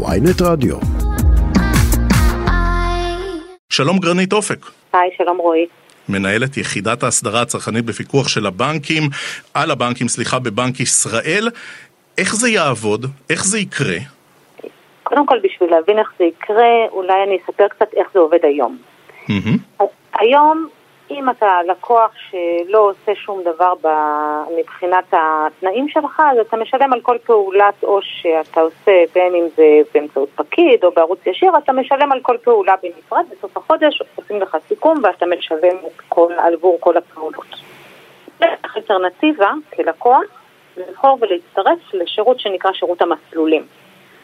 ויינט רדיו. שלום גרנית אופק. היי, שלום רועי. מנהלת יחידת ההסדרה הצרכנית בפיקוח של הבנקים, על הבנקים, סליחה, בבנק ישראל. איך זה יעבוד? איך זה יקרה? קודם כל, בשביל להבין איך זה יקרה, אולי אני אספר קצת איך זה עובד היום. Mm-hmm. היום, אם אתה לקוח שלא עושה שום דבר ב... מבחינת התנאים שלך, אז אתה משלם על כל פעולת עו"ש שאתה עושה, בין אם זה באמצעות פקיד או בערוץ ישיר, אתה משלם על כל פעולה בנפרד, בסוף החודש עושים לך סיכום ואתה משלם כל, עבור כל הפעולות. יש אלטרנטיבה כלקוח לבחור ולהצטרף לשירות שנקרא שירות המסלולים.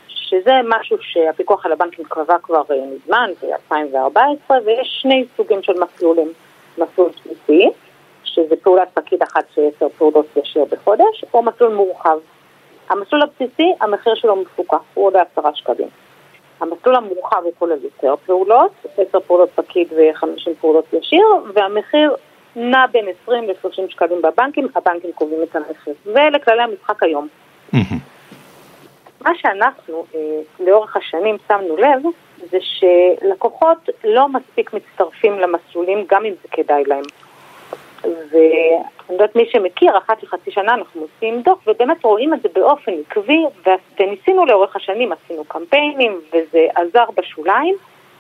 שזה משהו שהפיקוח על הבנקים קבע כבר אה, מזמן, ב-2014, ויש שני סוגים של מסלולים. מסלול בסיסי, שזה פעולת פקיד אחת של עשר פעולות ישיר בחודש, או מסלול מורחב. המסלול הבסיסי, המחיר שלו מפוקח, הוא עולה עשרה שקלים. המסלול המורחב הוא כולל יותר פעולות, עשר פעולות פקיד וחמישים פעולות ישיר, והמחיר נע בין 20 ל-30 שקלים בבנקים, הבנקים קובעים את המחיר. ואלה כללי המשחק היום. מה שאנחנו אה, לאורך השנים שמנו לב, זה שלקוחות לא מספיק מצטרפים למסלולים גם אם זה כדאי להם. ואני יודעת מי שמכיר, אחת לחצי שנה אנחנו עושים דוח ובאמת רואים את זה באופן עקבי וניסינו לאורך השנים, עשינו קמפיינים וזה עזר בשוליים,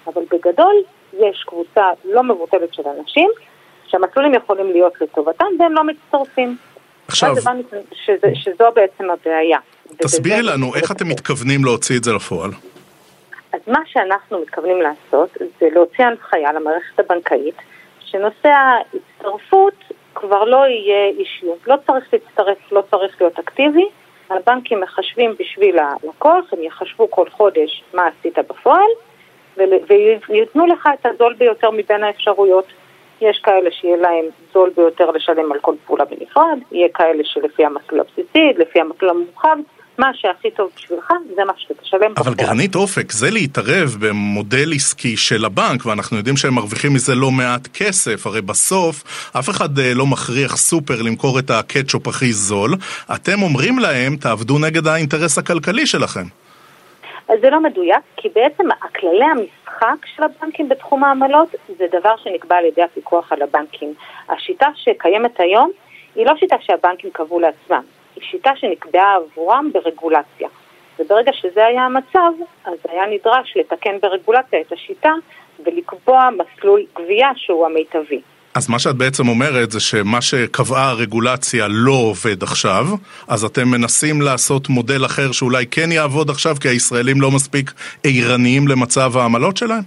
אבל בגדול יש קבוצה לא מבוטלת של אנשים שהמסלולים יכולים להיות לטובתם והם לא מצטרפים. עכשיו... ואז הבנו שזה, שזו בעצם הבעיה. תסבירי לנו איך אתם מתכוונים להוציא את זה לפועל. אז מה שאנחנו מתכוונים לעשות זה להוציא הנחיה למערכת הבנקאית שנושא ההצטרפות כבר לא יהיה אישיו. לא צריך להצטרף, לא צריך להיות אקטיבי. הבנקים מחשבים בשביל הלקוח, הם יחשבו כל חודש מה עשית בפועל וייתנו לך את הזול ביותר מבין האפשרויות. יש כאלה שיהיה להם זול ביותר לשלם על כל פעולה בנפרד, יהיה כאלה שלפי המסלול הבסיסי, לפי המסלול המורחב, מה שהכי טוב בשבילך זה מה שאתה תשלם. אבל גרנית אופק, זה להתערב במודל עסקי של הבנק, ואנחנו יודעים שהם מרוויחים מזה לא מעט כסף, הרי בסוף אף אחד אה, לא מכריח סופר למכור את הקטשופ הכי זול, אתם אומרים להם, תעבדו נגד האינטרס הכלכלי שלכם. אז זה לא מדויק, כי בעצם הכללי המשחק של הבנקים בתחום העמלות זה דבר שנקבע על ידי הפיקוח על הבנקים. השיטה שקיימת היום היא לא שיטה שהבנקים קבעו לעצמם, היא שיטה שנקבעה עבורם ברגולציה. וברגע שזה היה המצב, אז היה נדרש לתקן ברגולציה את השיטה ולקבוע מסלול גבייה שהוא המיטבי. אז מה שאת בעצם אומרת זה שמה שקבעה הרגולציה לא עובד עכשיו, אז אתם מנסים לעשות מודל אחר שאולי כן יעבוד עכשיו כי הישראלים לא מספיק ערניים למצב העמלות שלהם?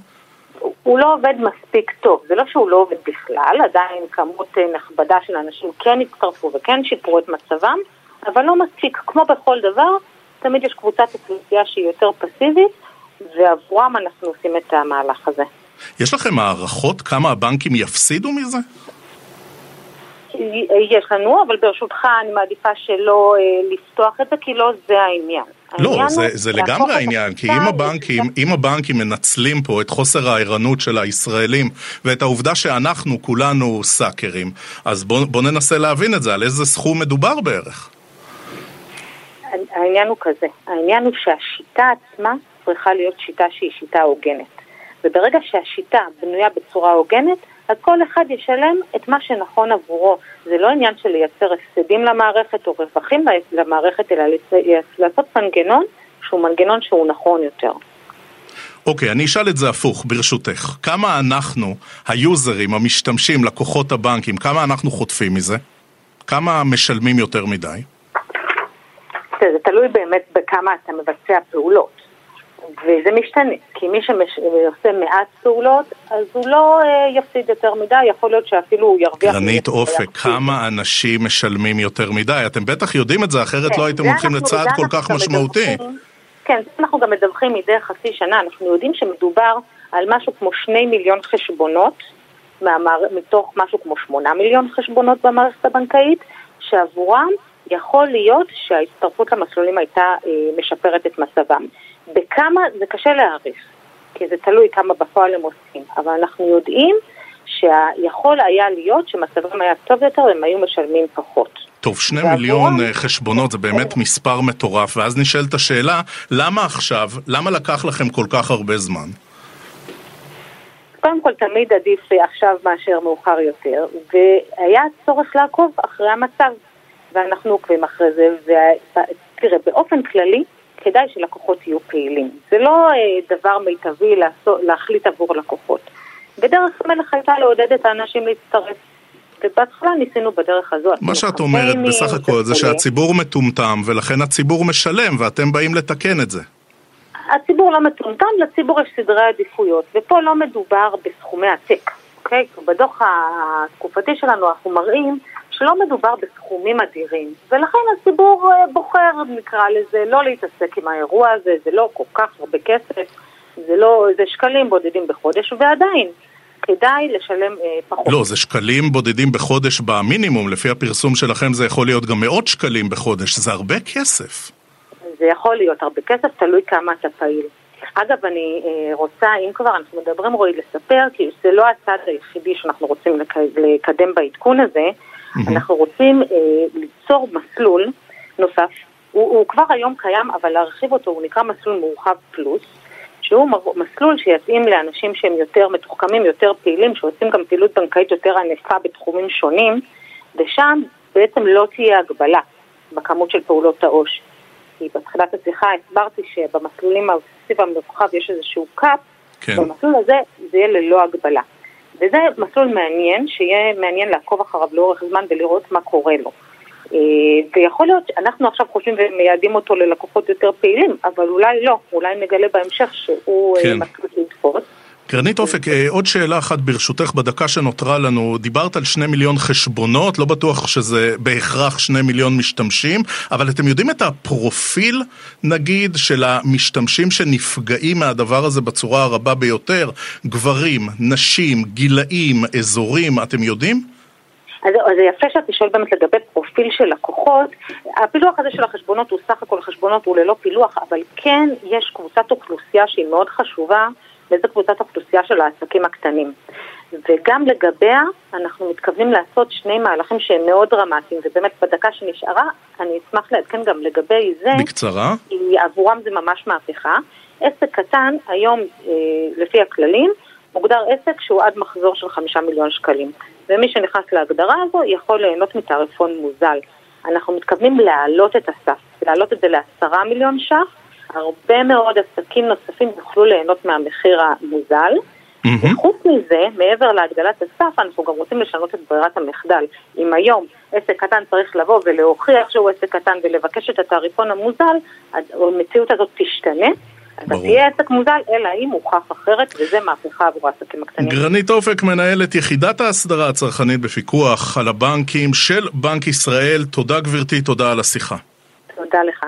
הוא לא עובד מספיק טוב, זה לא שהוא לא עובד בכלל, עדיין כמות נכבדה של אנשים כן הצטרפו וכן שיפרו את מצבם, אבל לא מספיק, כמו בכל דבר, תמיד יש קבוצת אוכלוסייה שהיא יותר פסיבית, ועבורם אנחנו עושים את המהלך הזה. יש לכם הערכות כמה הבנקים יפסידו מזה? יש לנו, אבל ברשותך אני מעדיפה שלא אה, לפתוח את זה, כי לא זה העניין. לא, זה, זה לגמרי העניין, כי אם הבנקים, אם הבנקים מנצלים פה את חוסר הערנות של הישראלים ואת העובדה שאנחנו כולנו סאקרים, אז בואו בוא ננסה להבין את זה, על איזה סכום מדובר בערך. העניין הוא כזה, העניין הוא שהשיטה עצמה צריכה להיות שיטה שהיא שיטה הוגנת. וברגע שהשיטה בנויה בצורה הוגנת, אז כל אחד ישלם את מה שנכון עבורו. זה לא עניין של לייצר הפסדים למערכת או רווחים למערכת, אלא לעשות מנגנון שהוא מנגנון שהוא נכון יותר. אוקיי, okay, אני אשאל את זה הפוך, ברשותך. כמה אנחנו, היוזרים, המשתמשים, לקוחות הבנקים, כמה אנחנו חוטפים מזה? כמה משלמים יותר מדי? זה תלוי באמת בכמה אתה מבצע פעולות. וזה משתנה, כי מי שעושה מעט פעולות, אז הוא לא אה, יפסיד יותר מדי, יכול להיות שאפילו הוא ירוויח... גרנית אופק, כמה אנשים משלמים יותר מדי? אתם בטח יודעים את זה, אחרת כן, לא הייתם הולכים לצעד כל כך משמעותי. כן, אנחנו גם מדווחים מדי חצי שנה, אנחנו יודעים שמדובר על משהו כמו שני מיליון חשבונות, מהמער... מתוך משהו כמו שמונה מיליון חשבונות במערכת הבנקאית, שעבורם יכול להיות שההצטרפות למסלולים הייתה אה, משפרת את מצבם. בכמה זה קשה להעריך, כי זה תלוי כמה בפועל הם עושים, אבל אנחנו יודעים שיכול היה להיות שמצבם היה טוב יותר והם היו משלמים פחות. טוב, שני מיליון אה, חשבונות זה באמת מספר מטורף, ואז נשאלת השאלה, למה עכשיו, למה לקח לכם כל כך הרבה זמן? קודם כל, תמיד עדיף עכשיו מאשר מאוחר יותר, והיה צורך לעקוב אחרי המצב, ואנחנו עוקבים אחרי זה, ותראה, באופן כללי, כדאי שלקוחות יהיו פעילים. זה לא אה, דבר מיטבי לעשות, להחליט עבור לקוחות. בדרך המלך הייתה לעודד את האנשים להצטרף. ובהתחלה ניסינו בדרך הזאת. מה שאת אומרת בסך הכל זה שהציבור מטומטם ולכן הציבור משלם ואתם באים לתקן את זה. הציבור לא מטומטם, לציבור יש סדרי עדיפויות, ופה לא מדובר בסכומי עתק, אוקיי? בדוח התקופתי שלנו אנחנו מראים שלא מדובר בסכומים אדירים, ולכן הציבור אה, בוחר, נקרא לזה, לא להתעסק עם האירוע הזה, זה לא כל כך הרבה כסף, זה לא, זה שקלים בודדים בחודש, ועדיין. כדאי לשלם אה, פחות. לא, זה שקלים בודדים בחודש במינימום, לפי הפרסום שלכם זה יכול להיות גם מאות שקלים בחודש, זה הרבה כסף. זה יכול להיות הרבה כסף, תלוי כמה אתה פעיל. אגב, אני אה, רוצה, אם כבר אנחנו מדברים, רועי, לספר, כי זה לא הצד היחידי שאנחנו רוצים לק... לקדם בעדכון הזה, mm-hmm. אנחנו רוצים אה, ליצור מסלול נוסף, הוא, הוא כבר היום קיים, אבל להרחיב אותו, הוא נקרא מסלול מורחב פלוס, שהוא מסלול שיתאים לאנשים שהם יותר מתוחכמים, יותר פעילים, שעושים גם פעילות בנקאית יותר ענפה בתחומים שונים, ושם בעצם לא תהיה הגבלה בכמות של פעולות העו"ש. כי בתחילת השיחה הסברתי שבמסלולים האוסיב המורחב יש איזשהו קאפ, כן. במסלול הזה זה יהיה ללא הגבלה. וזה מסלול מעניין, שיהיה מעניין לעקוב אחריו לאורך זמן ולראות מה קורה לו. אה, ויכול להיות, אנחנו עכשיו חושבים ומייעדים אותו ללקוחות יותר פעילים, אבל אולי לא, אולי נגלה בהמשך שהוא אה, כן. מסלול לתפוס. קרנית אופק, אה, עוד שאלה אחת ברשותך בדקה שנותרה לנו. דיברת על שני מיליון חשבונות, לא בטוח שזה בהכרח שני מיליון משתמשים, אבל אתם יודעים את הפרופיל, נגיד, של המשתמשים שנפגעים מהדבר הזה בצורה הרבה ביותר? גברים, נשים, גילאים, אזורים, אתם יודעים? אז זה יפה שאת שואל באמת לגבי פרופיל של לקוחות. הפילוח הזה של החשבונות הוא סך הכל חשבונות, הוא ללא פילוח, אבל כן יש קבוצת אוכלוסייה שהיא מאוד חשובה. לאיזה קבוצת אוכלוסייה של העסקים הקטנים. וגם לגביה אנחנו מתכוונים לעשות שני מהלכים שהם מאוד דרמטיים, ובאמת בדקה שנשארה אני אשמח לעדכן גם לגבי זה. בקצרה. כי עבורם זה ממש מהפכה. עסק קטן היום, אה, לפי הכללים, מוגדר עסק שהוא עד מחזור של חמישה מיליון שקלים. ומי שנכנס להגדרה הזו יכול ליהנות מתעריפון מוזל. אנחנו מתכוונים להעלות את הסף, להעלות את זה לעשרה מיליון ש"ח, הרבה מאוד עסקים נוספים יוכלו ליהנות מהמחיר המוזל. Mm-hmm. וחוץ מזה, מעבר להגדלת הסף, אנחנו גם רוצים לשנות את ברירת המחדל. אם היום עסק קטן צריך לבוא ולהוכיח שהוא עסק קטן ולבקש את התעריפון המוזל, המציאות הזאת תשתנה. אתה תהיה עסק מוזל, אלא אם הוכח אחרת, וזה מהפכה עבור העסקים הקטנים. גרנית אופק, מנהלת יחידת ההסדרה הצרכנית בפיקוח על הבנקים של בנק ישראל. תודה גברתי, תודה על השיחה. תודה לך.